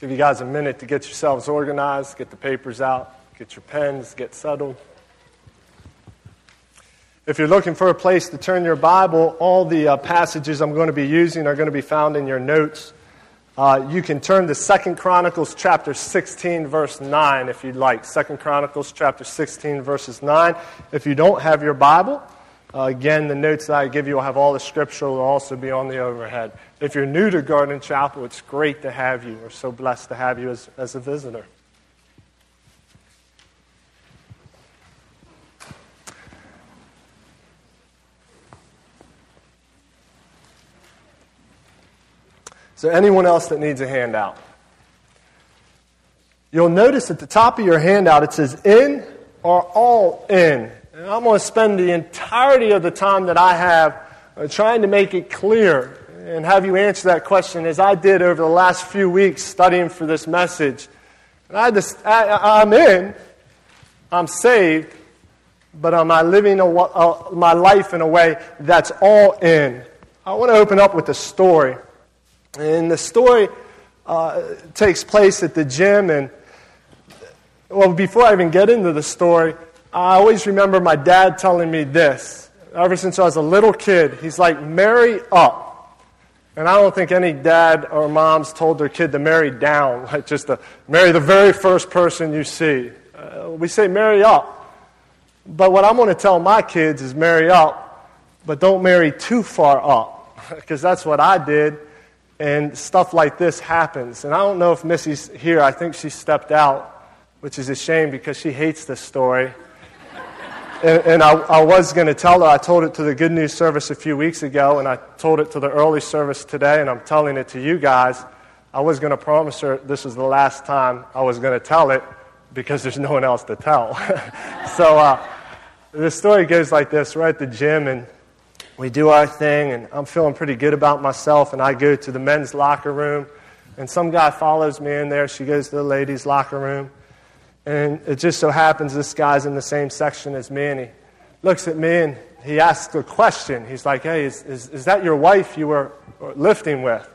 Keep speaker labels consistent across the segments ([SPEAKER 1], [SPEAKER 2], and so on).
[SPEAKER 1] Give you guys a minute to get yourselves organized, get the papers out, get your pens, get settled. If you're looking for a place to turn your Bible, all the uh, passages I'm going to be using are going to be found in your notes. Uh, you can turn to Second Chronicles chapter 16, verse 9, if you'd like. Second Chronicles chapter 16, verses 9. If you don't have your Bible, uh, again, the notes that I give you will have all the scripture will also be on the overhead. If you're new to Garden Chapel, it's great to have you. We're so blessed to have you as, as a visitor. Is there anyone else that needs a handout? You'll notice at the top of your handout it says in or all in. And I'm going to spend the entirety of the time that I have uh, trying to make it clear and have you answer that question as I did over the last few weeks studying for this message. And I just, I, am in, I'm saved, but am I living a, uh, my life in a way that's all in? I want to open up with a story. And the story uh, takes place at the gym. And, well, before I even get into the story, I always remember my dad telling me this. Ever since I was a little kid, he's like, marry up. And I don't think any dad or mom's told their kid to marry down, like just to marry the very first person you see. Uh, we say marry up. But what I'm going to tell my kids is marry up, but don't marry too far up, because that's what I did and stuff like this happens. And I don't know if Missy's here. I think she stepped out, which is a shame because she hates this story. And, and I, I was going to tell her, I told it to the Good News service a few weeks ago, and I told it to the early service today, and I'm telling it to you guys. I was going to promise her this was the last time I was going to tell it because there's no one else to tell. so uh, the story goes like this We're at the gym, and we do our thing, and I'm feeling pretty good about myself. And I go to the men's locker room, and some guy follows me in there. She goes to the ladies' locker room, and it just so happens this guy's in the same section as me, and he looks at me and he asks a question. He's like, "Hey, is, is, is that your wife you were lifting with?"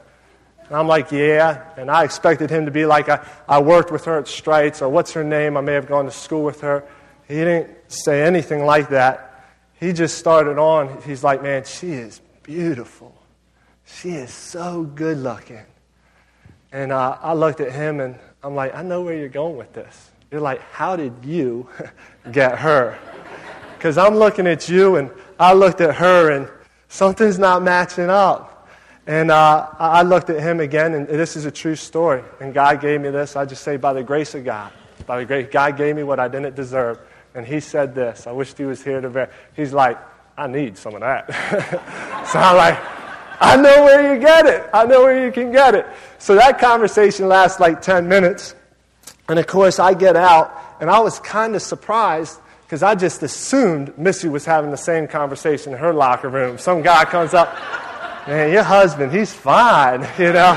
[SPEAKER 1] And I'm like, "Yeah." And I expected him to be like, I, "I worked with her at Strites," or "What's her name?" I may have gone to school with her. He didn't say anything like that he just started on. He's like, man, she is beautiful. She is so good looking. And uh, I looked at him and I'm like, I know where you're going with this. You're like, how did you get her? Because I'm looking at you and I looked at her and something's not matching up. And uh, I looked at him again, and this is a true story. And God gave me this. I just say, by the grace of God. By the grace, God gave me what I didn't deserve. And he said this. I wished he was here to He's like, I need some of that. so I'm like, I know where you get it. I know where you can get it. So that conversation lasts like 10 minutes. And of course, I get out, and I was kind of surprised because I just assumed Missy was having the same conversation in her locker room. Some guy comes up, man, your husband, he's fine, you know,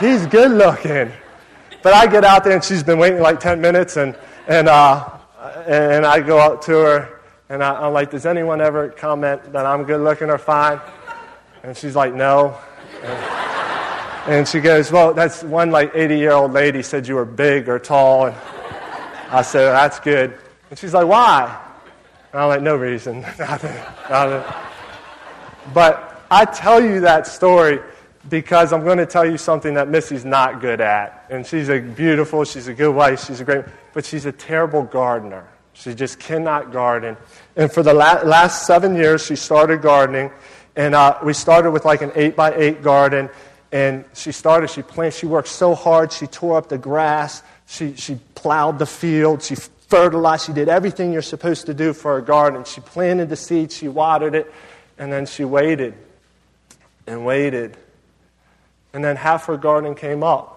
[SPEAKER 1] he's good looking. But I get out there, and she's been waiting like 10 minutes, and, and uh, and I go up to her, and I, am like, Does anyone ever comment that I'm good looking or fine? And she's like, No. And, and she goes, Well, that's one like 80 year old lady said you were big or tall. And I said, That's good. And she's like, Why? And I'm like, No reason. nothing, nothing. But I tell you that story because I'm going to tell you something that Missy's not good at. And she's a beautiful, she's a good wife, she's a great, but she's a terrible gardener. She just cannot garden. And for the la- last seven years, she started gardening. And uh, we started with like an eight by eight garden. And she started, she planted, she worked so hard. She tore up the grass. She, she plowed the field. She fertilized. She did everything you're supposed to do for a garden. She planted the seeds. She watered it. And then she waited and waited. And then half her garden came up.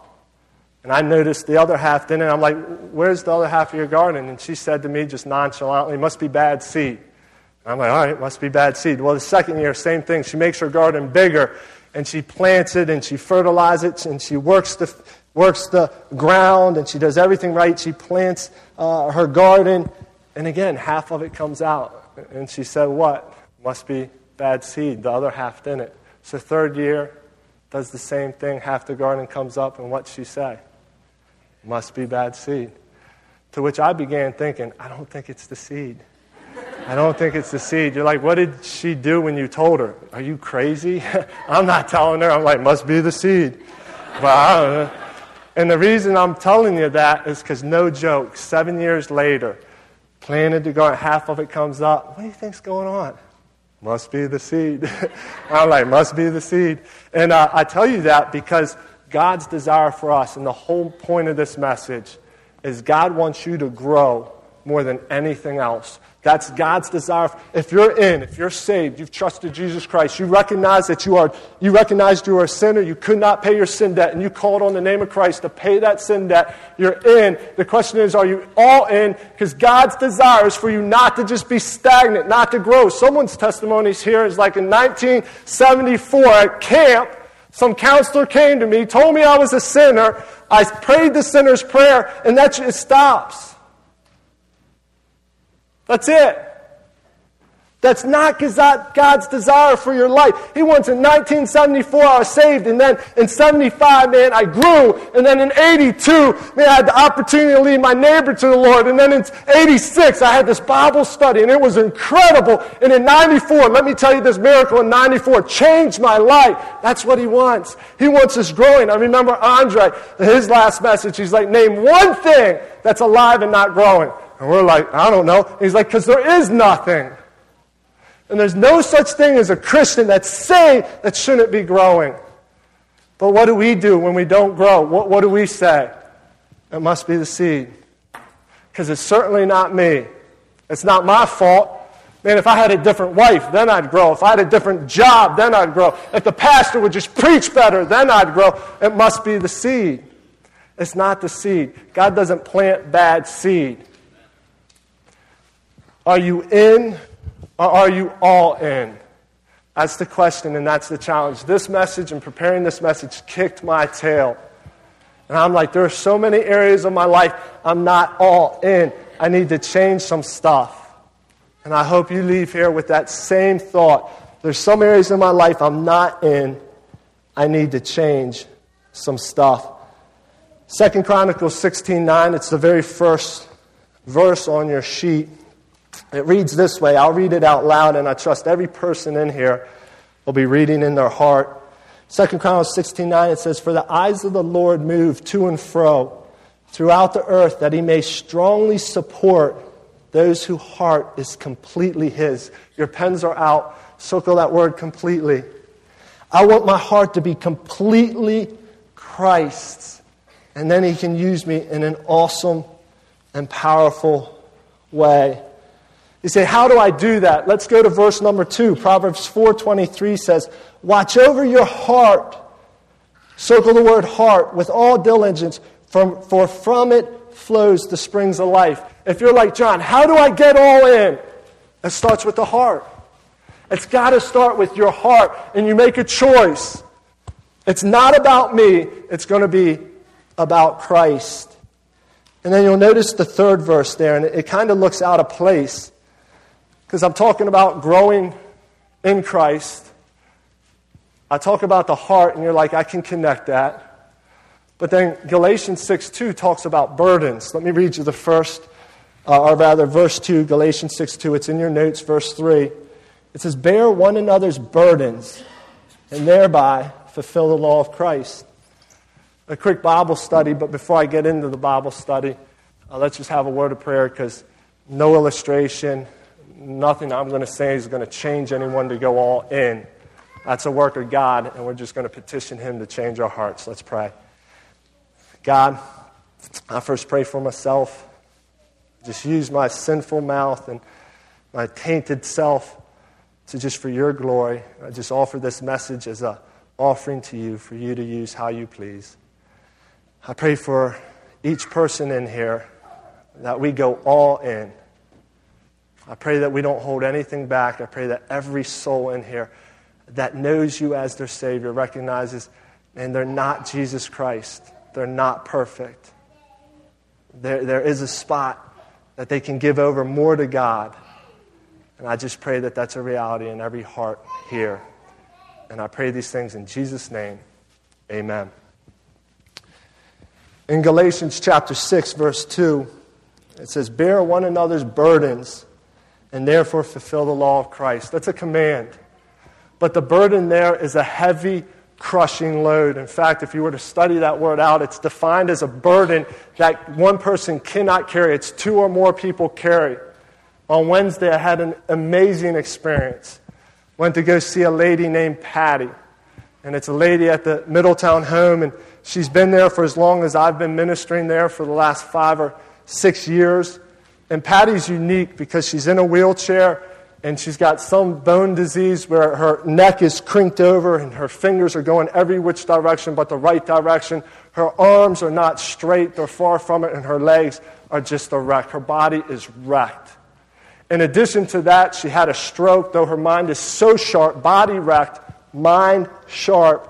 [SPEAKER 1] And I noticed the other half didn't. I'm like, where's the other half of your garden? And she said to me just nonchalantly, must be bad seed. I'm like, all right, must be bad seed. Well, the second year, same thing. She makes her garden bigger and she plants it and she fertilizes it and she works the, works the ground and she does everything right. She plants uh, her garden. And again, half of it comes out. And she said, what? Must be bad seed. The other half didn't. So, third year, does the same thing. Half the garden comes up. And what she say? Must be bad seed. To which I began thinking, I don't think it's the seed. I don't think it's the seed. You're like, what did she do when you told her? Are you crazy? I'm not telling her. I'm like, must be the seed. But And the reason I'm telling you that is because, no joke, seven years later, planted to go, half of it comes up. What do you think's going on? Must be the seed. I'm like, must be the seed. And uh, I tell you that because God's desire for us, and the whole point of this message, is God wants you to grow more than anything else. That's God's desire. If you're in, if you're saved, you've trusted Jesus Christ, you recognize that you are, you recognized you are a sinner, you could not pay your sin debt, and you called on the name of Christ to pay that sin debt, you're in. The question is, are you all in? Because God's desire is for you not to just be stagnant, not to grow. Someone's testimonies here is like in 1974 at camp, some counselor came to me, told me I was a sinner. I prayed the sinner's prayer, and that it stops. That's it. That's not God's desire for your life. He wants in 1974 I was saved, and then in 75, man, I grew, and then in 82, man, I had the opportunity to lead my neighbor to the Lord, and then in 86, I had this Bible study, and it was incredible. And in 94, let me tell you this miracle in 94 changed my life. That's what He wants. He wants us growing. I remember Andre, his last message, he's like, name one thing that's alive and not growing. And we're like, I don't know. he's like, because there is nothing. And there's no such thing as a Christian that's saved that shouldn't be growing. But what do we do when we don't grow? What, what do we say? It must be the seed. Because it's certainly not me. It's not my fault. Man, if I had a different wife, then I'd grow. If I had a different job, then I'd grow. If the pastor would just preach better, then I'd grow. It must be the seed. It's not the seed. God doesn't plant bad seed. Are you in or are you all in? That's the question and that's the challenge. This message and preparing this message kicked my tail. And I'm like, there are so many areas of my life I'm not all in. I need to change some stuff. And I hope you leave here with that same thought. There's some areas in my life I'm not in. I need to change some stuff. Second Chronicles 16:9, it's the very first verse on your sheet. It reads this way. I'll read it out loud, and I trust every person in here will be reading in their heart. Second Chronicles 16:9 it says, "For the eyes of the Lord move to and fro throughout the earth, that He may strongly support those whose heart is completely His." Your pens are out. Circle that word completely. I want my heart to be completely Christ's, and then He can use me in an awesome and powerful way. You say, how do I do that? Let's go to verse number two. Proverbs 4.23 says, watch over your heart. Circle the word heart with all diligence, from, for from it flows the springs of life. If you're like John, how do I get all in? It starts with the heart. It's got to start with your heart, and you make a choice. It's not about me, it's going to be about Christ. And then you'll notice the third verse there, and it, it kind of looks out of place because I'm talking about growing in Christ. I talk about the heart, and you're like, I can connect that. But then Galatians 6 2 talks about burdens. Let me read you the first, uh, or rather, verse 2, Galatians 6 2. It's in your notes, verse 3. It says, Bear one another's burdens, and thereby fulfill the law of Christ. A quick Bible study, but before I get into the Bible study, uh, let's just have a word of prayer because no illustration, nothing I'm going to say is going to change anyone to go all in. That's a work of God, and we're just going to petition Him to change our hearts. Let's pray. God, I first pray for myself. Just use my sinful mouth and my tainted self to just for your glory. I just offer this message as an offering to you for you to use how you please. I pray for each person in here that we go all in I pray that we don't hold anything back. I pray that every soul in here that knows you as their Savior recognizes, and they're not Jesus Christ. They're not perfect. There, there is a spot that they can give over more to God. And I just pray that that's a reality in every heart here. And I pray these things in Jesus' name. Amen. In Galatians chapter 6, verse 2, it says, Bear one another's burdens and therefore fulfill the law of Christ. That's a command. But the burden there is a heavy, crushing load. In fact, if you were to study that word out, it's defined as a burden that one person cannot carry. It's two or more people carry. On Wednesday, I had an amazing experience. Went to go see a lady named Patty. And it's a lady at the Middletown home, and she's been there for as long as I've been ministering there for the last five or six years. And Patty's unique because she's in a wheelchair and she's got some bone disease where her neck is crinked over and her fingers are going every which direction but the right direction. Her arms are not straight, they're far from it, and her legs are just a wreck. Her body is wrecked. In addition to that, she had a stroke, though her mind is so sharp, body wrecked, mind sharp.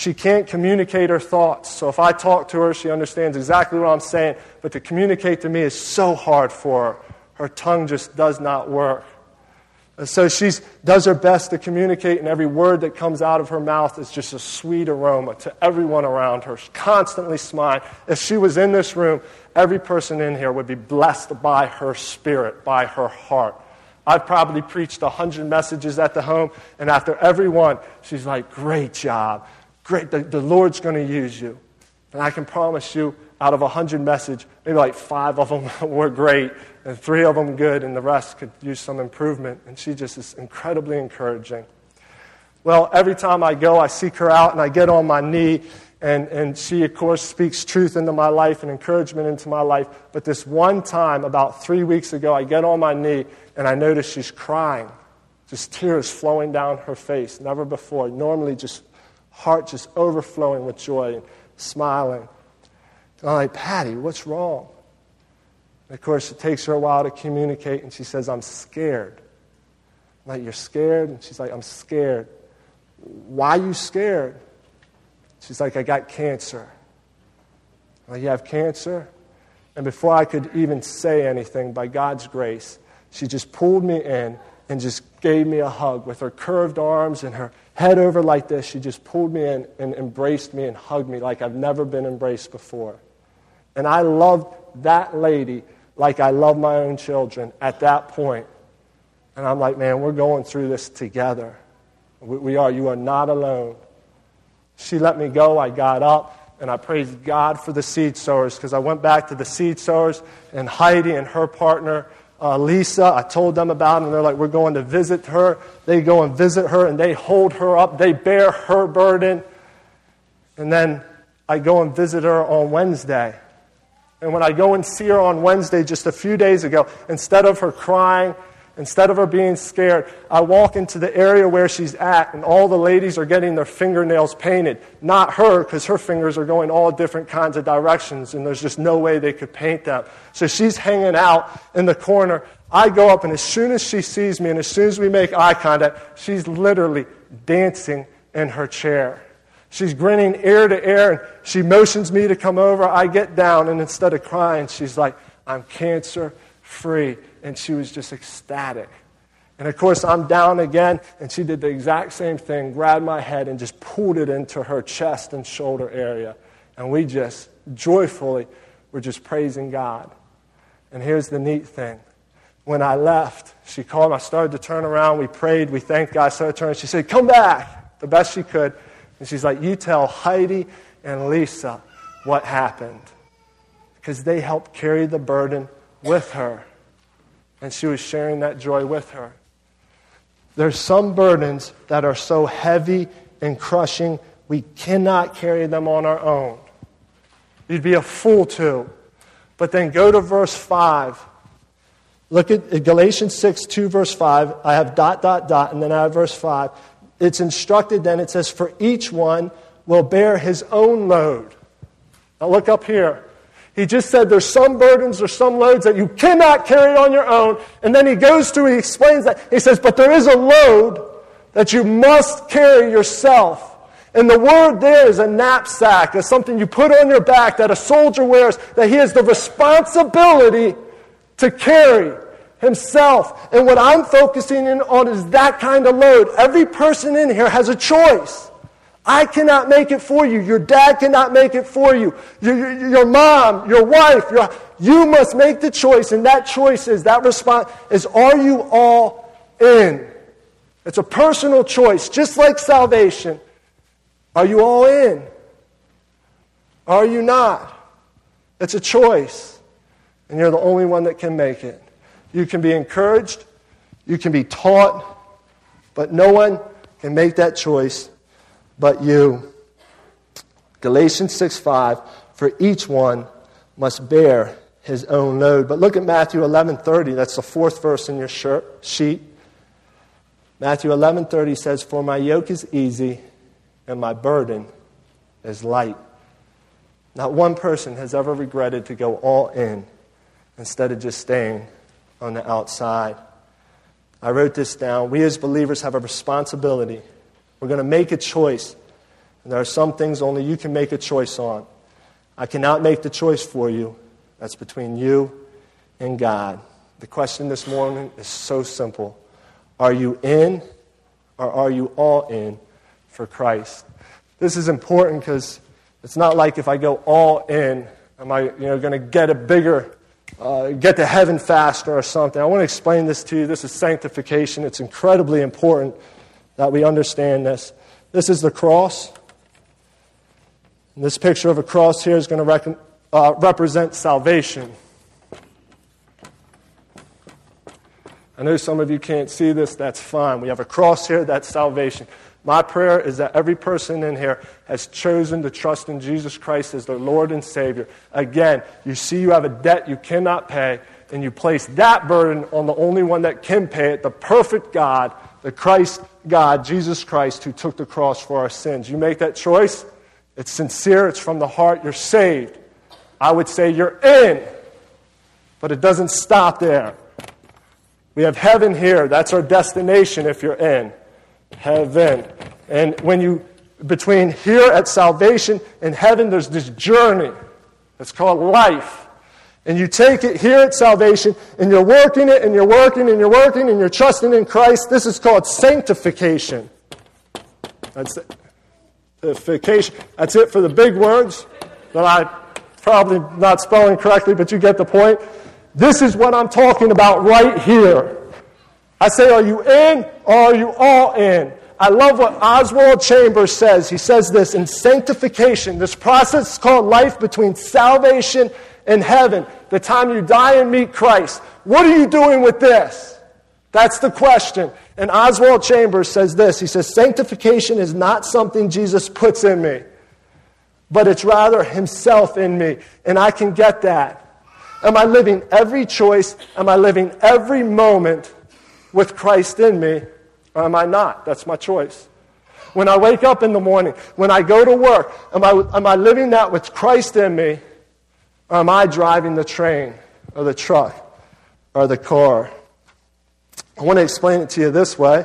[SPEAKER 1] She can't communicate her thoughts. So if I talk to her, she understands exactly what I'm saying. But to communicate to me is so hard for her. Her tongue just does not work. And so she does her best to communicate, and every word that comes out of her mouth is just a sweet aroma to everyone around her. She's constantly smiling. If she was in this room, every person in here would be blessed by her spirit, by her heart. I've probably preached a hundred messages at the home, and after every one, she's like, Great job. Great, the, the Lord's going to use you. And I can promise you, out of a hundred message, maybe like five of them were great, and three of them good, and the rest could use some improvement. And she just is incredibly encouraging. Well, every time I go, I seek her out and I get on my knee, and, and she, of course, speaks truth into my life and encouragement into my life. But this one time, about three weeks ago, I get on my knee and I notice she's crying, just tears flowing down her face, never before. Normally, just heart just overflowing with joy and smiling. And I'm like, Patty, what's wrong? And of course, it takes her a while to communicate, and she says, I'm scared. I'm like, You're scared? And she's like, I'm scared. Why are you scared? She's like, I got cancer. I'm like, You have cancer? And before I could even say anything, by God's grace, she just pulled me in and just gave me a hug with her curved arms and her head over like this. She just pulled me in and embraced me and hugged me like I've never been embraced before. And I loved that lady like I love my own children at that point. And I'm like, man, we're going through this together. We, are. You are not alone. She let me go. I got up and I praised God for the seed sowers because I went back to the seed sowers and Heidi and her partner uh, Lisa. I told them about it, and they're like, We're going to visit her. They go and visit her, and they hold her up. They bear her burden. And then I go and visit her on Wednesday. And when I go and see her on Wednesday, just a few days ago, instead of her crying Instead of her being scared, I walk into the area where she's at, and all the ladies are getting their fingernails painted. Not her, because her fingers are going all different kinds of directions, and there's just no way they could paint them. So she's hanging out in the corner. I go up, and as soon as she sees me, and as soon as we make eye contact, she's literally dancing in her chair. She's grinning ear to ear, and she motions me to come over. I get down, and instead of crying, she's like, I'm cancer free and she was just ecstatic. And of course, I'm down again, and she did the exact same thing, grabbed my head and just pulled it into her chest and shoulder area. And we just joyfully were just praising God. And here's the neat thing. When I left, she called, I started to turn around, we prayed, we thanked God, I started turning. She said, Come back, the best she could. And she's like, You tell Heidi and Lisa what happened. Because they helped carry the burden with her and she was sharing that joy with her. There's some burdens that are so heavy and crushing, we cannot carry them on our own. You'd be a fool to. But then go to verse 5. Look at Galatians 6, 2, verse 5. I have dot, dot, dot, and then I have verse 5. It's instructed then, it says, For each one will bear his own load. Now look up here. He just said there's some burdens or some loads that you cannot carry on your own. And then he goes through, he explains that. He says, but there is a load that you must carry yourself. And the word there is a knapsack, is something you put on your back that a soldier wears, that he has the responsibility to carry himself. And what I'm focusing in on is that kind of load. Every person in here has a choice. I cannot make it for you. Your dad cannot make it for you. Your, your, your mom, your wife, your, you must make the choice, and that choice is, that response is, are you all in? It's a personal choice, just like salvation. Are you all in? Are you not? It's a choice, and you're the only one that can make it. You can be encouraged, you can be taught, but no one can make that choice but you. Galatians 6 5, for each one must bear his own load. But look at Matthew 11:30. That's the fourth verse in your shirt, sheet. Matthew 11:30 says, "For my yoke is easy and my burden is light." Not one person has ever regretted to go all in instead of just staying on the outside. I wrote this down. We as believers have a responsibility we're going to make a choice. And there are some things only you can make a choice on. I cannot make the choice for you. That's between you and God. The question this morning is so simple Are you in or are you all in for Christ? This is important because it's not like if I go all in, am I you know, going to get a bigger, uh, get to heaven faster or something? I want to explain this to you. This is sanctification. It's incredibly important that we understand this. This is the cross. And this picture of a cross here is going to uh, represent salvation. I know some of you can't see this, that's fine. We have a cross here, that's salvation. My prayer is that every person in here has chosen to trust in Jesus Christ as their Lord and Savior. Again, you see you have a debt you cannot pay, and you place that burden on the only one that can pay it, the perfect God the Christ God, Jesus Christ, who took the cross for our sins. You make that choice, it's sincere, it's from the heart, you're saved. I would say you're in, but it doesn't stop there. We have heaven here. That's our destination if you're in. Heaven. And when you, between here at salvation and heaven, there's this journey. It's called life and you take it here at salvation and you're working it and you're working and you're working and you're trusting in Christ, this is called sanctification. That's it. That's it for the big words that I probably not spelling correctly, but you get the point. This is what I'm talking about right here. I say, are you in or are you all in? I love what Oswald Chambers says. He says this in sanctification, this process is called life between salvation in heaven, the time you die and meet Christ. What are you doing with this? That's the question. And Oswald Chambers says this He says, Sanctification is not something Jesus puts in me, but it's rather Himself in me. And I can get that. Am I living every choice? Am I living every moment with Christ in me? Or am I not? That's my choice. When I wake up in the morning, when I go to work, am I, am I living that with Christ in me? Or am I driving the train or the truck or the car? I want to explain it to you this way.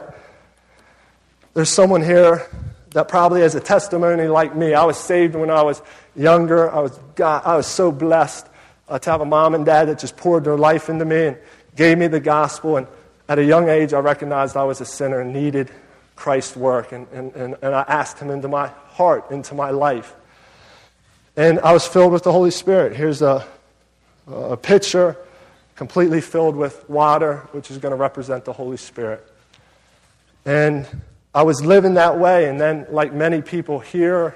[SPEAKER 1] There's someone here that probably has a testimony like me. I was saved when I was younger. I was, God, I was so blessed uh, to have a mom and dad that just poured their life into me and gave me the gospel. And at a young age, I recognized I was a sinner and needed Christ's work. And, and, and, and I asked Him into my heart, into my life. And I was filled with the Holy Spirit. Here's a, a pitcher completely filled with water, which is going to represent the Holy Spirit. And I was living that way, and then, like many people here,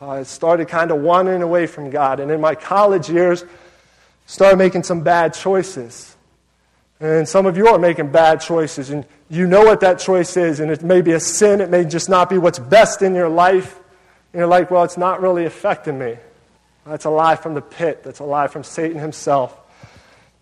[SPEAKER 1] I started kind of wandering away from God. And in my college years, started making some bad choices. And some of you are making bad choices, and you know what that choice is, and it may be a sin, it may just not be what's best in your life. And you're like, well, it's not really affecting me. That's a lie from the pit. That's a lie from Satan himself.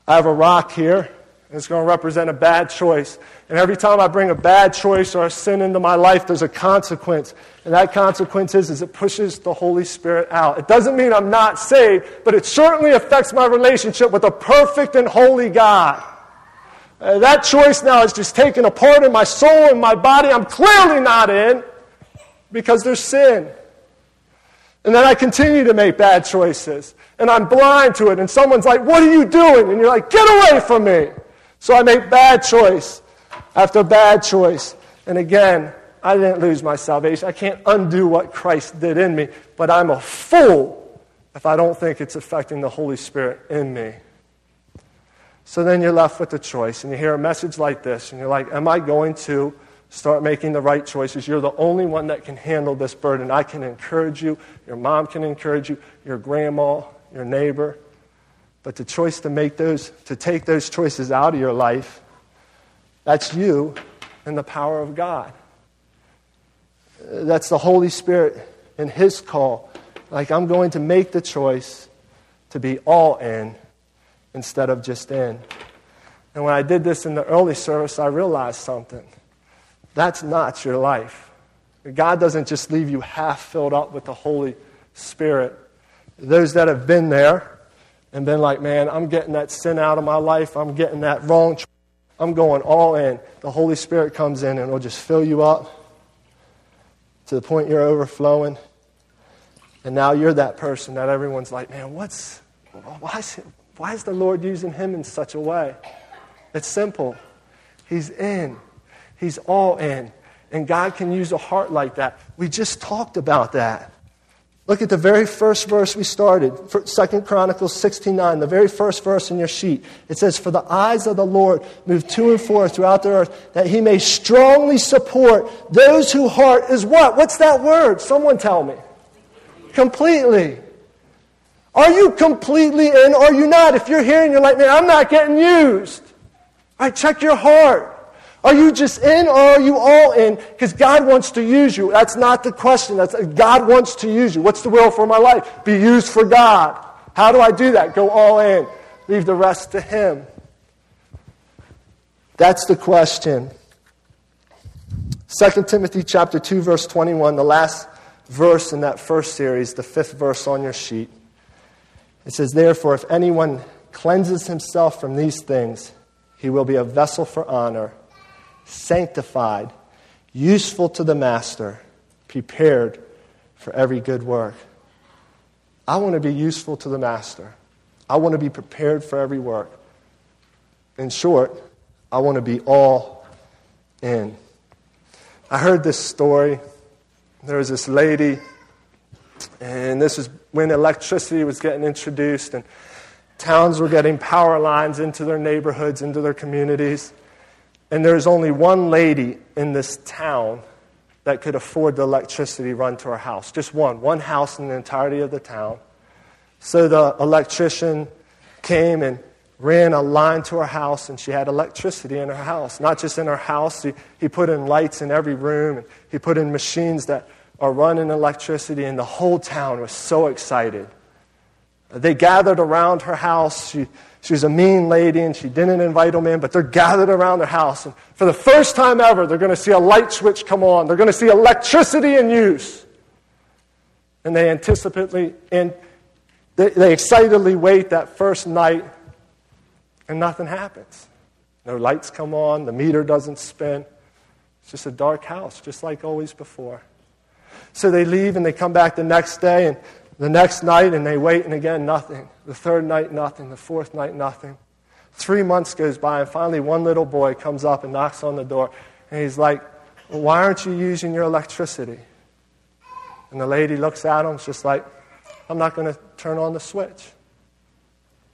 [SPEAKER 1] I have a rock here. And it's going to represent a bad choice. And every time I bring a bad choice or a sin into my life, there's a consequence. And that consequence is, is it pushes the Holy Spirit out. It doesn't mean I'm not saved, but it certainly affects my relationship with a perfect and holy God. Uh, that choice now is just taken apart in my soul and my body. I'm clearly not in because there's sin. And then I continue to make bad choices. And I'm blind to it. And someone's like, What are you doing? And you're like, Get away from me. So I make bad choice after bad choice. And again, I didn't lose my salvation. I can't undo what Christ did in me, but I'm a fool if I don't think it's affecting the Holy Spirit in me. So then you're left with a choice, and you hear a message like this, and you're like, Am I going to start making the right choices? You're the only one that can handle this burden. I can encourage you, your mom can encourage you, your grandma, your neighbor. But the choice to make those, to take those choices out of your life, that's you and the power of God. That's the Holy Spirit and His call. Like, I'm going to make the choice to be all in instead of just in. And when I did this in the early service, I realized something. That's not your life. God doesn't just leave you half filled up with the Holy Spirit. Those that have been there and been like, man, I'm getting that sin out of my life, I'm getting that wrong, I'm going all in. The Holy Spirit comes in and will just fill you up to the point you're overflowing. And now you're that person that everyone's like, man, what's, why is, why is the Lord using him in such a way? It's simple. He's in, He's all in. And God can use a heart like that. We just talked about that. Look at the very first verse we started, Second Chronicles 69, the very first verse in your sheet. It says, For the eyes of the Lord move to and fro throughout the earth, that he may strongly support those whose heart is what? What's that word? Someone tell me. Completely. Are you completely in or are you not? If you're here and you're like, man, I'm not getting used. All right, check your heart. Are you just in or are you all in? Because God wants to use you. That's not the question. That's, God wants to use you. What's the will for my life? Be used for God. How do I do that? Go all in. Leave the rest to Him. That's the question. 2 Timothy chapter 2 verse 21, the last verse in that first series, the fifth verse on your sheet. It says, Therefore, if anyone cleanses himself from these things, he will be a vessel for honor, sanctified, useful to the master, prepared for every good work. I want to be useful to the master. I want to be prepared for every work. In short, I want to be all in. I heard this story. There was this lady and this is when electricity was getting introduced, and towns were getting power lines into their neighborhoods, into their communities. And there's only one lady in this town that could afford the electricity run to her house. Just one, one house in the entirety of the town. So the electrician came and ran a line to her house, and she had electricity in her house. Not just in her house, he, he put in lights in every room, and he put in machines that are running electricity, and the whole town was so excited. They gathered around her house. She, she was a mean lady and she didn't invite them in, but they're gathered around their house. And for the first time ever, they're going to see a light switch come on. They're going to see electricity in use. And they anticipately, and they, they excitedly wait that first night, and nothing happens. No lights come on, the meter doesn't spin. It's just a dark house, just like always before. So they leave and they come back the next day and the next night and they wait and again nothing. The third night, nothing. The fourth night, nothing. Three months goes by and finally one little boy comes up and knocks on the door and he's like, Why aren't you using your electricity? And the lady looks at him, just like, I'm not going to turn on the switch.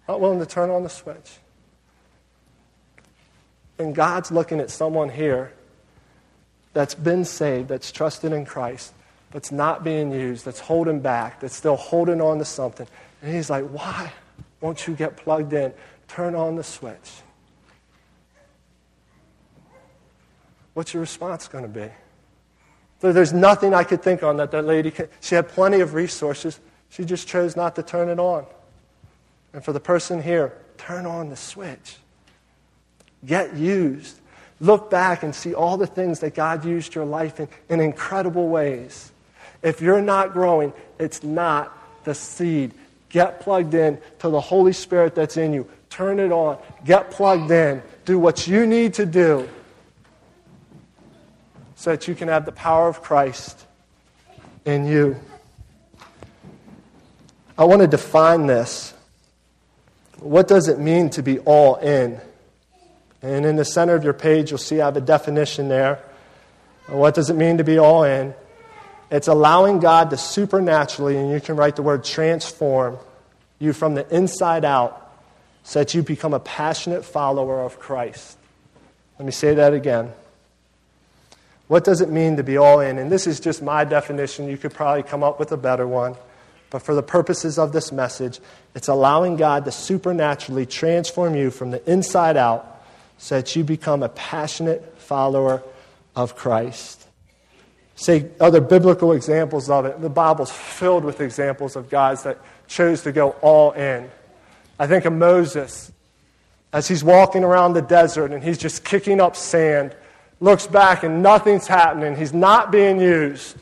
[SPEAKER 1] Not willing to turn on the switch. And God's looking at someone here that's been saved, that's trusted in Christ, that's not being used, that's holding back, that's still holding on to something. And he's like, why won't you get plugged in? Turn on the switch. What's your response going to be? So there's nothing I could think on that that lady could. She had plenty of resources. She just chose not to turn it on. And for the person here, turn on the switch. Get used. Look back and see all the things that God used your life in in incredible ways. If you're not growing, it's not the seed. Get plugged in to the Holy Spirit that's in you. Turn it on. Get plugged in. Do what you need to do so that you can have the power of Christ in you. I want to define this. What does it mean to be all in? And in the center of your page, you'll see I have a definition there. What does it mean to be all in? It's allowing God to supernaturally, and you can write the word transform, you from the inside out so that you become a passionate follower of Christ. Let me say that again. What does it mean to be all in? And this is just my definition. You could probably come up with a better one. But for the purposes of this message, it's allowing God to supernaturally transform you from the inside out so that you become a passionate follower of Christ. Say other biblical examples of it. The Bible's filled with examples of guys that chose to go all in. I think of Moses as he's walking around the desert and he's just kicking up sand, looks back and nothing's happening. He's not being used.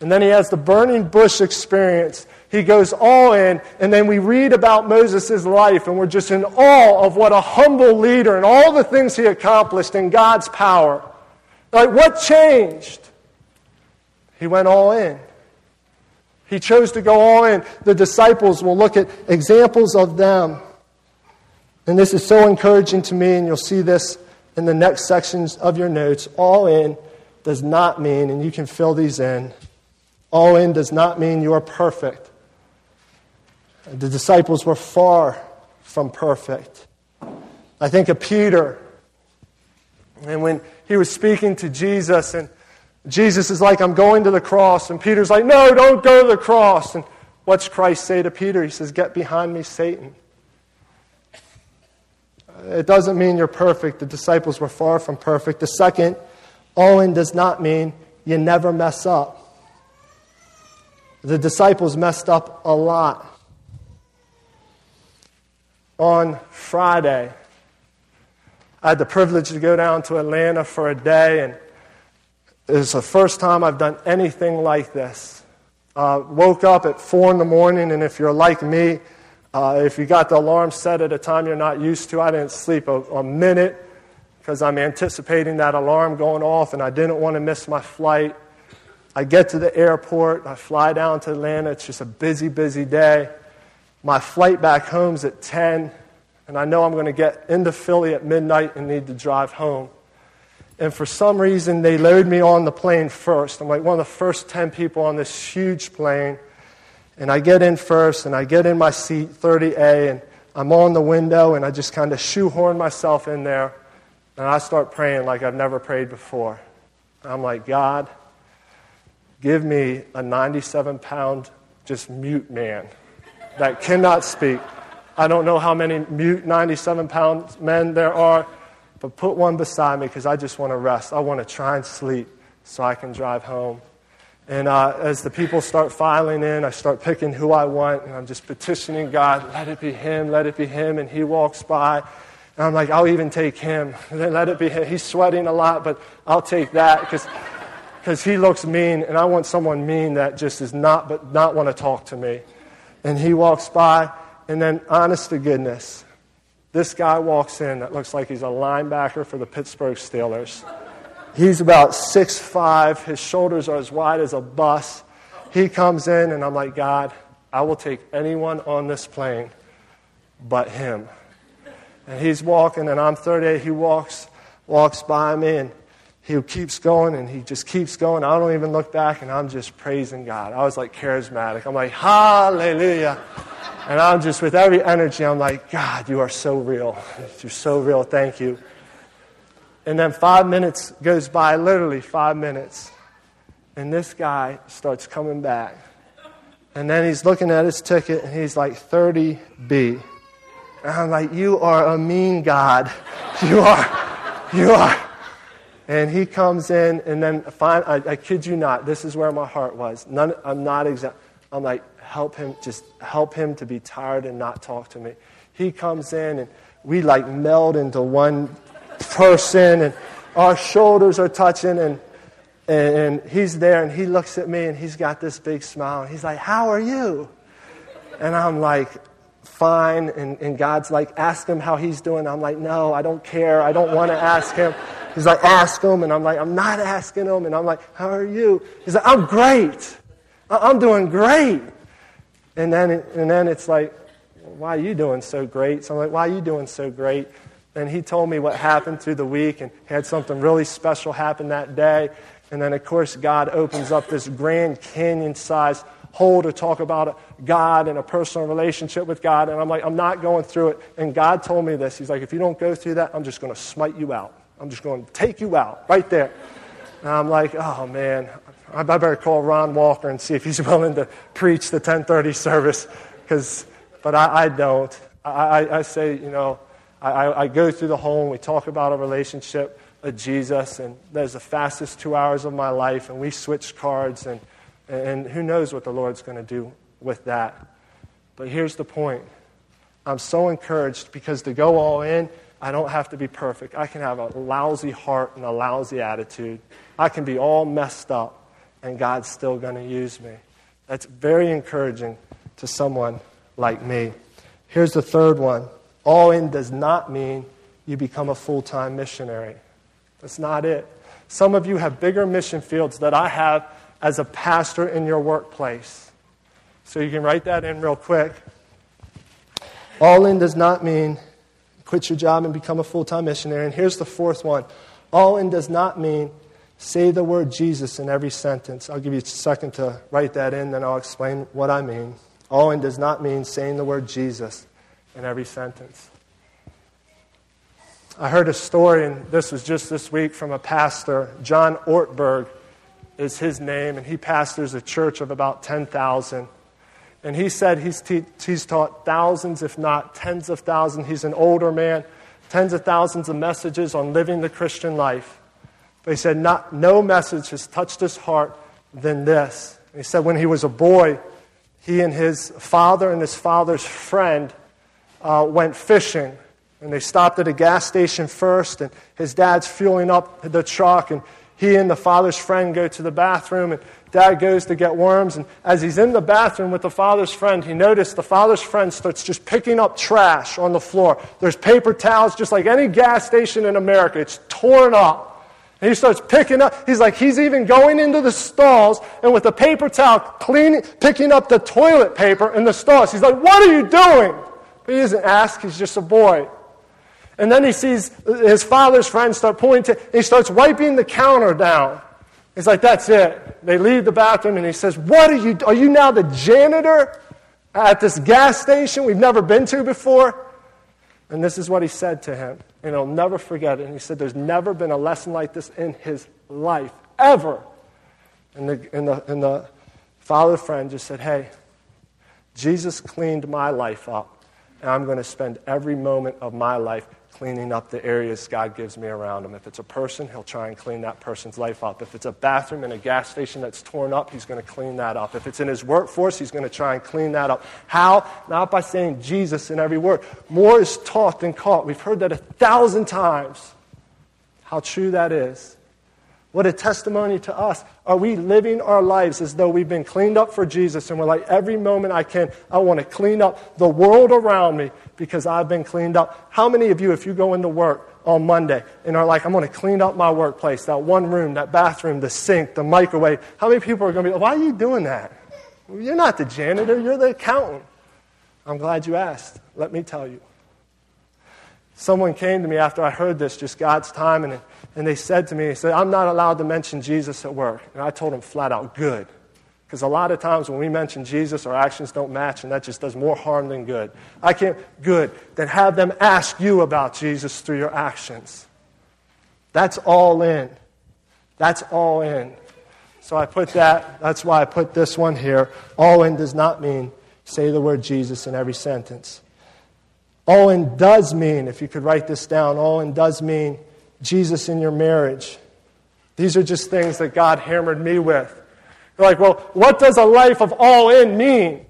[SPEAKER 1] And then he has the burning bush experience. He goes all in, and then we read about Moses' life, and we're just in awe of what a humble leader and all the things he accomplished in God's power. Like, what changed? He went all in. He chose to go all in. The disciples will look at examples of them. And this is so encouraging to me, and you'll see this in the next sections of your notes. All in does not mean, and you can fill these in, all in does not mean you are perfect. The disciples were far from perfect. I think of Peter. And when he was speaking to Jesus, and Jesus is like, I'm going to the cross. And Peter's like, No, don't go to the cross. And what's Christ say to Peter? He says, Get behind me, Satan. Uh, it doesn't mean you're perfect. The disciples were far from perfect. The second, all in does not mean you never mess up. The disciples messed up a lot. On Friday, I had the privilege to go down to Atlanta for a day, and was the first time I've done anything like this. Uh, woke up at 4 in the morning, and if you're like me, uh, if you got the alarm set at a time you're not used to, I didn't sleep a, a minute because I'm anticipating that alarm going off, and I didn't want to miss my flight. I get to the airport, I fly down to Atlanta. It's just a busy, busy day. My flight back home's at 10, and I know I'm going to get into Philly at midnight and need to drive home. And for some reason, they load me on the plane first. I'm like one of the first 10 people on this huge plane. And I get in first, and I get in my seat, 30A, and I'm on the window, and I just kind of shoehorn myself in there. And I start praying like I've never prayed before. I'm like, God, give me a 97 pound, just mute man that cannot speak. I don't know how many mute 97 pound men there are. But put one beside me because I just want to rest. I want to try and sleep so I can drive home. And uh, as the people start filing in, I start picking who I want, and I'm just petitioning God, let it be him, let it be him. And he walks by, and I'm like, I'll even take him. then let it be him. He's sweating a lot, but I'll take that because he looks mean, and I want someone mean that just is not, but not want to talk to me. And he walks by, and then, honest to goodness, this guy walks in that looks like he's a linebacker for the Pittsburgh Steelers. He's about six five. His shoulders are as wide as a bus. He comes in, and I'm like, God, I will take anyone on this plane but him. And he's walking, and I'm 38. He walks, walks by me, and he keeps going, and he just keeps going. I don't even look back, and I'm just praising God. I was like charismatic. I'm like, Hallelujah. And I'm just, with every energy, I'm like, God, you are so real. You're so real. Thank you. And then five minutes goes by, literally five minutes. And this guy starts coming back. And then he's looking at his ticket and he's like, 30B. And I'm like, You are a mean God. You are. You are. And he comes in, and then fine, I, I kid you not, this is where my heart was. None, I'm not exact. I'm like, help him, just help him to be tired and not talk to me. He comes in and we like meld into one person and our shoulders are touching and, and, and he's there and he looks at me and he's got this big smile and he's like, How are you? And I'm like, Fine. And, and God's like, Ask him how he's doing. I'm like, No, I don't care. I don't want to ask him. He's like, Ask him. And I'm like, I'm not asking him. And I'm like, How are you? He's like, I'm great. I'm doing great. And then, and then it's like, why are you doing so great? So I'm like, why are you doing so great? And he told me what happened through the week and had something really special happen that day. And then, of course, God opens up this Grand Canyon sized hole to talk about God and a personal relationship with God. And I'm like, I'm not going through it. And God told me this. He's like, if you don't go through that, I'm just going to smite you out. I'm just going to take you out right there. And I'm like, oh man, I better call Ron Walker and see if he's willing to preach the 1030 service. Cause, but I, I don't. I, I, I, say, you know, I, I go through the and we talk about a relationship of Jesus, and there's the fastest two hours of my life, and we switch cards, and, and who knows what the Lord's going to do with that. But here's the point I'm so encouraged because to go all in, I don't have to be perfect. I can have a lousy heart and a lousy attitude. I can be all messed up, and God's still going to use me. That's very encouraging to someone like me. Here's the third one all in does not mean you become a full time missionary. That's not it. Some of you have bigger mission fields that I have as a pastor in your workplace. So you can write that in real quick. All in does not mean quit your job and become a full time missionary. And here's the fourth one all in does not mean say the word Jesus in every sentence. I'll give you a second to write that in, then I'll explain what I mean. All in does not mean saying the word Jesus in every sentence. I heard a story, and this was just this week, from a pastor. John Ortberg is his name, and he pastors a church of about 10,000. And he said he's, te- he's taught thousands, if not tens of thousands. He's an older man, tens of thousands of messages on living the Christian life. But he said, not, no message has touched his heart than this. And he said, when he was a boy, he and his father and his father's friend uh, went fishing. And they stopped at a gas station first, and his dad's fueling up the truck, and he and the father's friend go to the bathroom, and dad goes to get worms. And as he's in the bathroom with the father's friend, he noticed the father's friend starts just picking up trash on the floor. There's paper towels, just like any gas station in America. It's torn up. And he starts picking up, he's like, he's even going into the stalls and with a paper towel cleaning, picking up the toilet paper in the stalls. He's like, what are you doing? But he doesn't ask, he's just a boy. And then he sees his father's friend start pointing, he starts wiping the counter down. He's like, that's it. They leave the bathroom and he says, What are you? Are you now the janitor at this gas station we've never been to before? And this is what he said to him. And he'll never forget it. And he said, There's never been a lesson like this in his life, ever. And the, and the, and the father friend just said, Hey, Jesus cleaned my life up. And I'm going to spend every moment of my life cleaning up the areas God gives me around him. If it's a person, he'll try and clean that person's life up. If it's a bathroom in a gas station that's torn up, he's going to clean that up. If it's in his workforce, he's going to try and clean that up. How? Not by saying Jesus in every word. More is taught than caught. We've heard that a thousand times. How true that is. What a testimony to us. Are we living our lives as though we've been cleaned up for Jesus and we're like, every moment I can, I want to clean up the world around me because I've been cleaned up? How many of you, if you go into work on Monday and are like, I'm going to clean up my workplace, that one room, that bathroom, the sink, the microwave, how many people are going to be why are you doing that? You're not the janitor, you're the accountant. I'm glad you asked. Let me tell you. Someone came to me after I heard this, just God's time, and and they said to me, they said, I'm not allowed to mention Jesus at work. And I told them flat out, good. Because a lot of times when we mention Jesus, our actions don't match, and that just does more harm than good. I can't, good. Then have them ask you about Jesus through your actions. That's all in. That's all in. So I put that, that's why I put this one here. All in does not mean say the word Jesus in every sentence. All in does mean, if you could write this down, all in does mean Jesus in your marriage. These are just things that God hammered me with. You're like, well, what does a life of all in mean?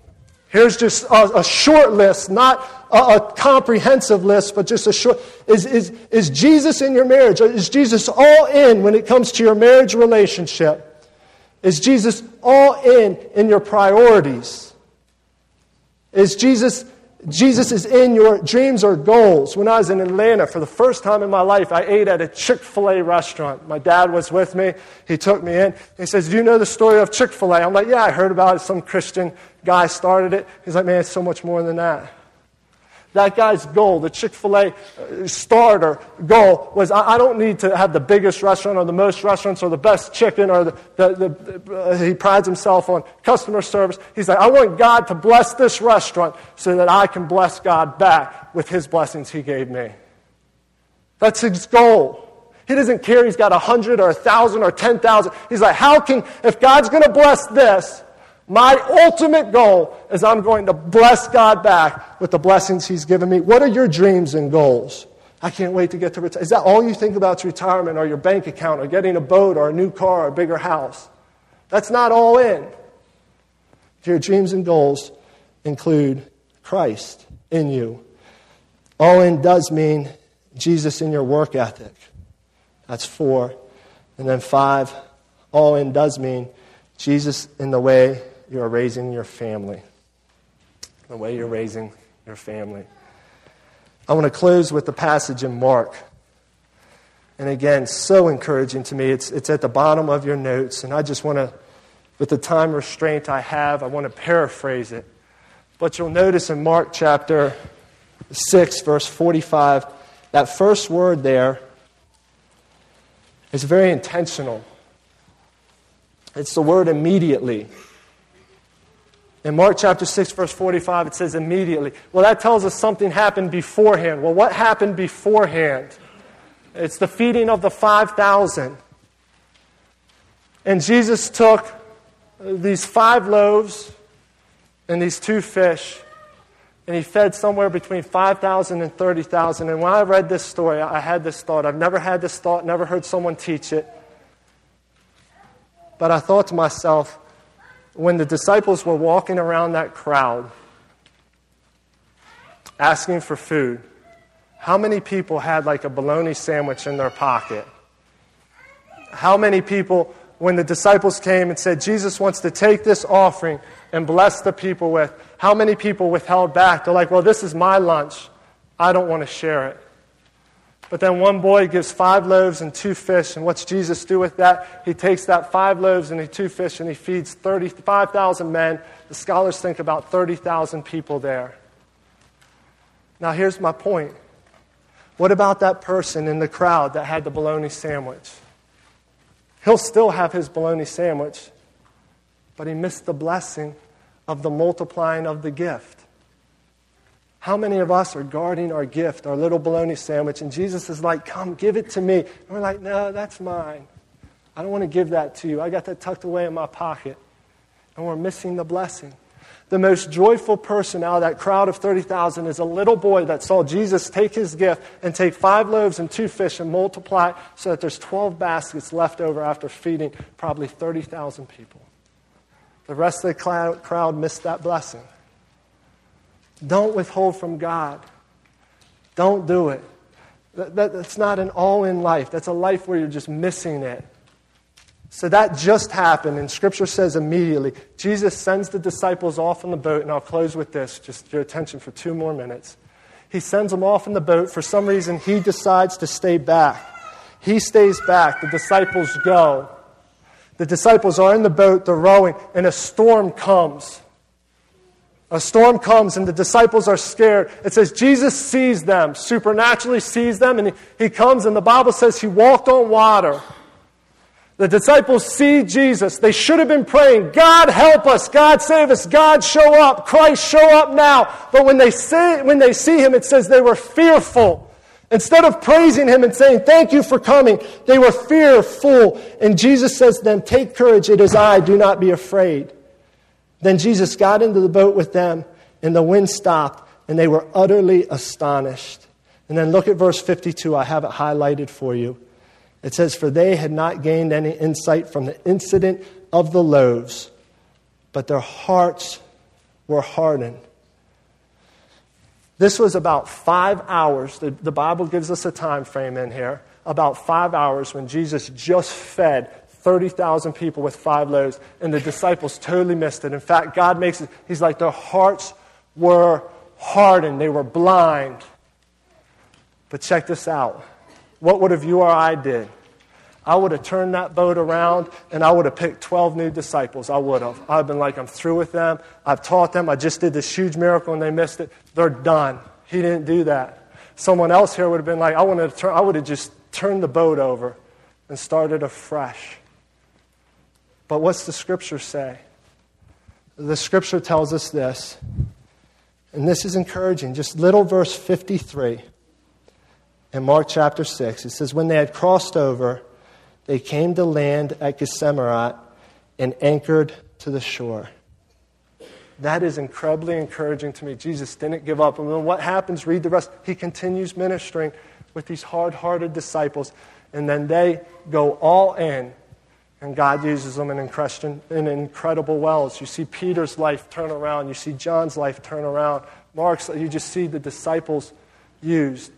[SPEAKER 1] Here's just a, a short list, not a, a, comprehensive list, but just a short. Is, is, is Jesus in your marriage? Is Jesus all in when it comes to your marriage relationship? Is Jesus all in in your priorities? Is Jesus Jesus is in your dreams or goals. When I was in Atlanta, for the first time in my life, I ate at a Chick fil A restaurant. My dad was with me. He took me in. He says, Do you know the story of Chick fil A? I'm like, Yeah, I heard about it. Some Christian guy started it. He's like, Man, it's so much more than that. That guy's goal, the Chick fil A uh, starter goal, was I, don't need to have the biggest restaurant or the most restaurants or the best chicken or the, the, the uh, he prides himself on customer service. He's like, I want God to bless this restaurant so that I can bless God back with his blessings he gave me. That's his goal. He doesn't care he's got a hundred or a thousand or ten thousand. He's like, how can, if God's going to bless this, my ultimate goal is I'm going to bless God back with the blessings He's given me. What are your dreams and goals? I can't wait to get to retirement. Is that all you think about is retirement or your bank account or getting a boat or a new car or a bigger house? That's not all in. Your dreams and goals include Christ in you. All in does mean Jesus in your work ethic. That's four. And then five, all in does mean Jesus in the way you are raising your family. The way you're raising your family. I want to close with the passage in Mark. And again, so encouraging to me. It's, it's at the bottom of your notes. And I just want to, with the time restraint I have, I want to paraphrase it. But you'll notice in Mark chapter 6, verse 45, that first word there is very intentional. It's the word immediately. In Mark chapter 6, verse 45, it says immediately. Well, that tells us something happened beforehand. Well, what happened beforehand? It's the feeding of the 5,000. And Jesus took these five loaves and these two fish, and he fed somewhere between 5,000 and 30,000. And when I read this story, I had this thought. I've never had this thought, never heard someone teach it. But I thought to myself, when the disciples were walking around that crowd asking for food, how many people had like a bologna sandwich in their pocket? How many people, when the disciples came and said, Jesus wants to take this offering and bless the people with, how many people withheld back? They're like, well, this is my lunch. I don't want to share it. But then one boy gives five loaves and two fish. And what's Jesus do with that? He takes that five loaves and the two fish and he feeds 35,000 men. The scholars think about 30,000 people there. Now, here's my point. What about that person in the crowd that had the bologna sandwich? He'll still have his bologna sandwich, but he missed the blessing of the multiplying of the gift. How many of us are guarding our gift, our little bologna sandwich, and Jesus is like, Come, give it to me. And we're like, No, that's mine. I don't want to give that to you. I got that tucked away in my pocket. And we're missing the blessing. The most joyful person out of that crowd of 30,000 is a little boy that saw Jesus take his gift and take five loaves and two fish and multiply so that there's 12 baskets left over after feeding probably 30,000 people. The rest of the crowd missed that blessing. Don't withhold from God. Don't do it. That, that, that's not an all in life. That's a life where you're just missing it. So that just happened, and Scripture says immediately. Jesus sends the disciples off in the boat, and I'll close with this, just your attention for two more minutes. He sends them off in the boat. For some reason, he decides to stay back. He stays back. The disciples go. The disciples are in the boat, they're rowing, and a storm comes. A storm comes and the disciples are scared. It says Jesus sees them, supernaturally sees them, and he, comes, and the Bible says he walked on water. The disciples see Jesus. They should have been praying, God help us, God save us, God show up, Christ show up now. But when they, say, when they see him, it says they were fearful. Instead of praising him and saying, Thank you for coming, they were fearful. And Jesus says, Then take courage, it is I, do not be afraid. Then Jesus got into the boat with them, and the wind stopped, and they were utterly astonished. And then look at verse 52. I have it highlighted for you. It says, For they had not gained any insight from the incident of the loaves, but their hearts were hardened. This was about five hours. The, the Bible gives us a time frame in here. About five hours when Jesus just fed 30,000 people with five loaves, and the disciples totally missed it. In fact, God makes it, He's like, their hearts were hardened, they were blind. But check this out. What would have you or I did? I would have turned that boat around and I would have picked 12 new disciples. I would have. I've been like, I'm through with them. I've taught them. I just did this huge miracle and they missed it. They're done. He didn't do that. Someone else here would have been like, I, wanted to turn, I would have just turned the boat over and started afresh. But what's the scripture say? The scripture tells us this, and this is encouraging. Just little verse 53 in Mark chapter 6. It says, When they had crossed over, they came to land at Gennesaret and anchored to the shore. That is incredibly encouraging to me. Jesus didn't give up. And then what happens? Read the rest. He continues ministering with these hard hearted disciples, and then they go all in, and God uses them in, in incredible wells. You see Peter's life turn around, you see John's life turn around, Mark's, you just see the disciples used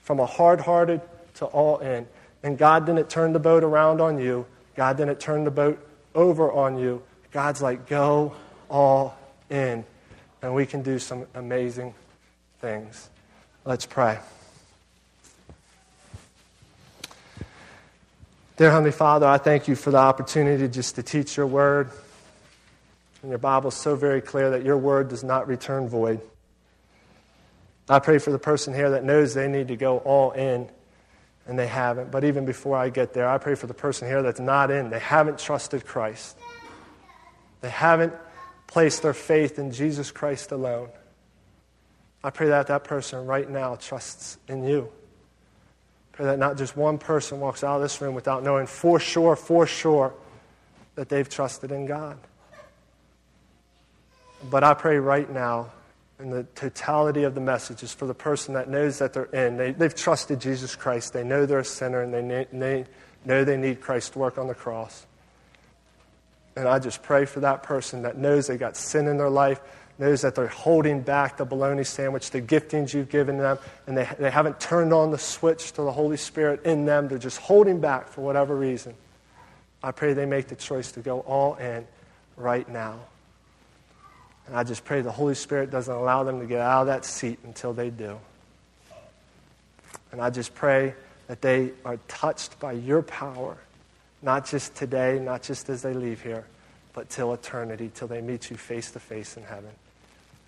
[SPEAKER 1] from a hard hearted to all in. And God didn't turn the boat around on you, God didn't turn the boat over on you. God's like, go all in. And we can do some amazing things. Let's pray. Dear Heavenly Father, I thank you for the opportunity just to teach your word. And your Bible is so very clear that your word does not return void. I pray for the person here that knows they need to go all in and they haven't. But even before I get there, I pray for the person here that's not in. They haven't trusted Christ. They haven't placed their faith in Jesus Christ alone. I pray that that person right now trusts in you. Pray that not just one person walks out of this room without knowing for sure, for sure, that they've trusted in God. But I pray right now in the totality of the message is for the person that knows that they're in. They, have trusted Jesus Christ. They know they're a sinner and they, they know they need Christ's work on the cross. And I just pray for that person that knows they got sin in their life, knows that they're holding back the bologna sandwich, the giftings you've given them, and they, they haven't turned on the switch to the Holy Spirit in them. They're just holding back for whatever reason. I pray they make the choice to go all in right now. And I just pray the Holy Spirit doesn't allow them to get out of that seat until they do. And I just pray that they are touched by your power, not just today, not just as they leave here, but till eternity, till they meet you face to face in heaven.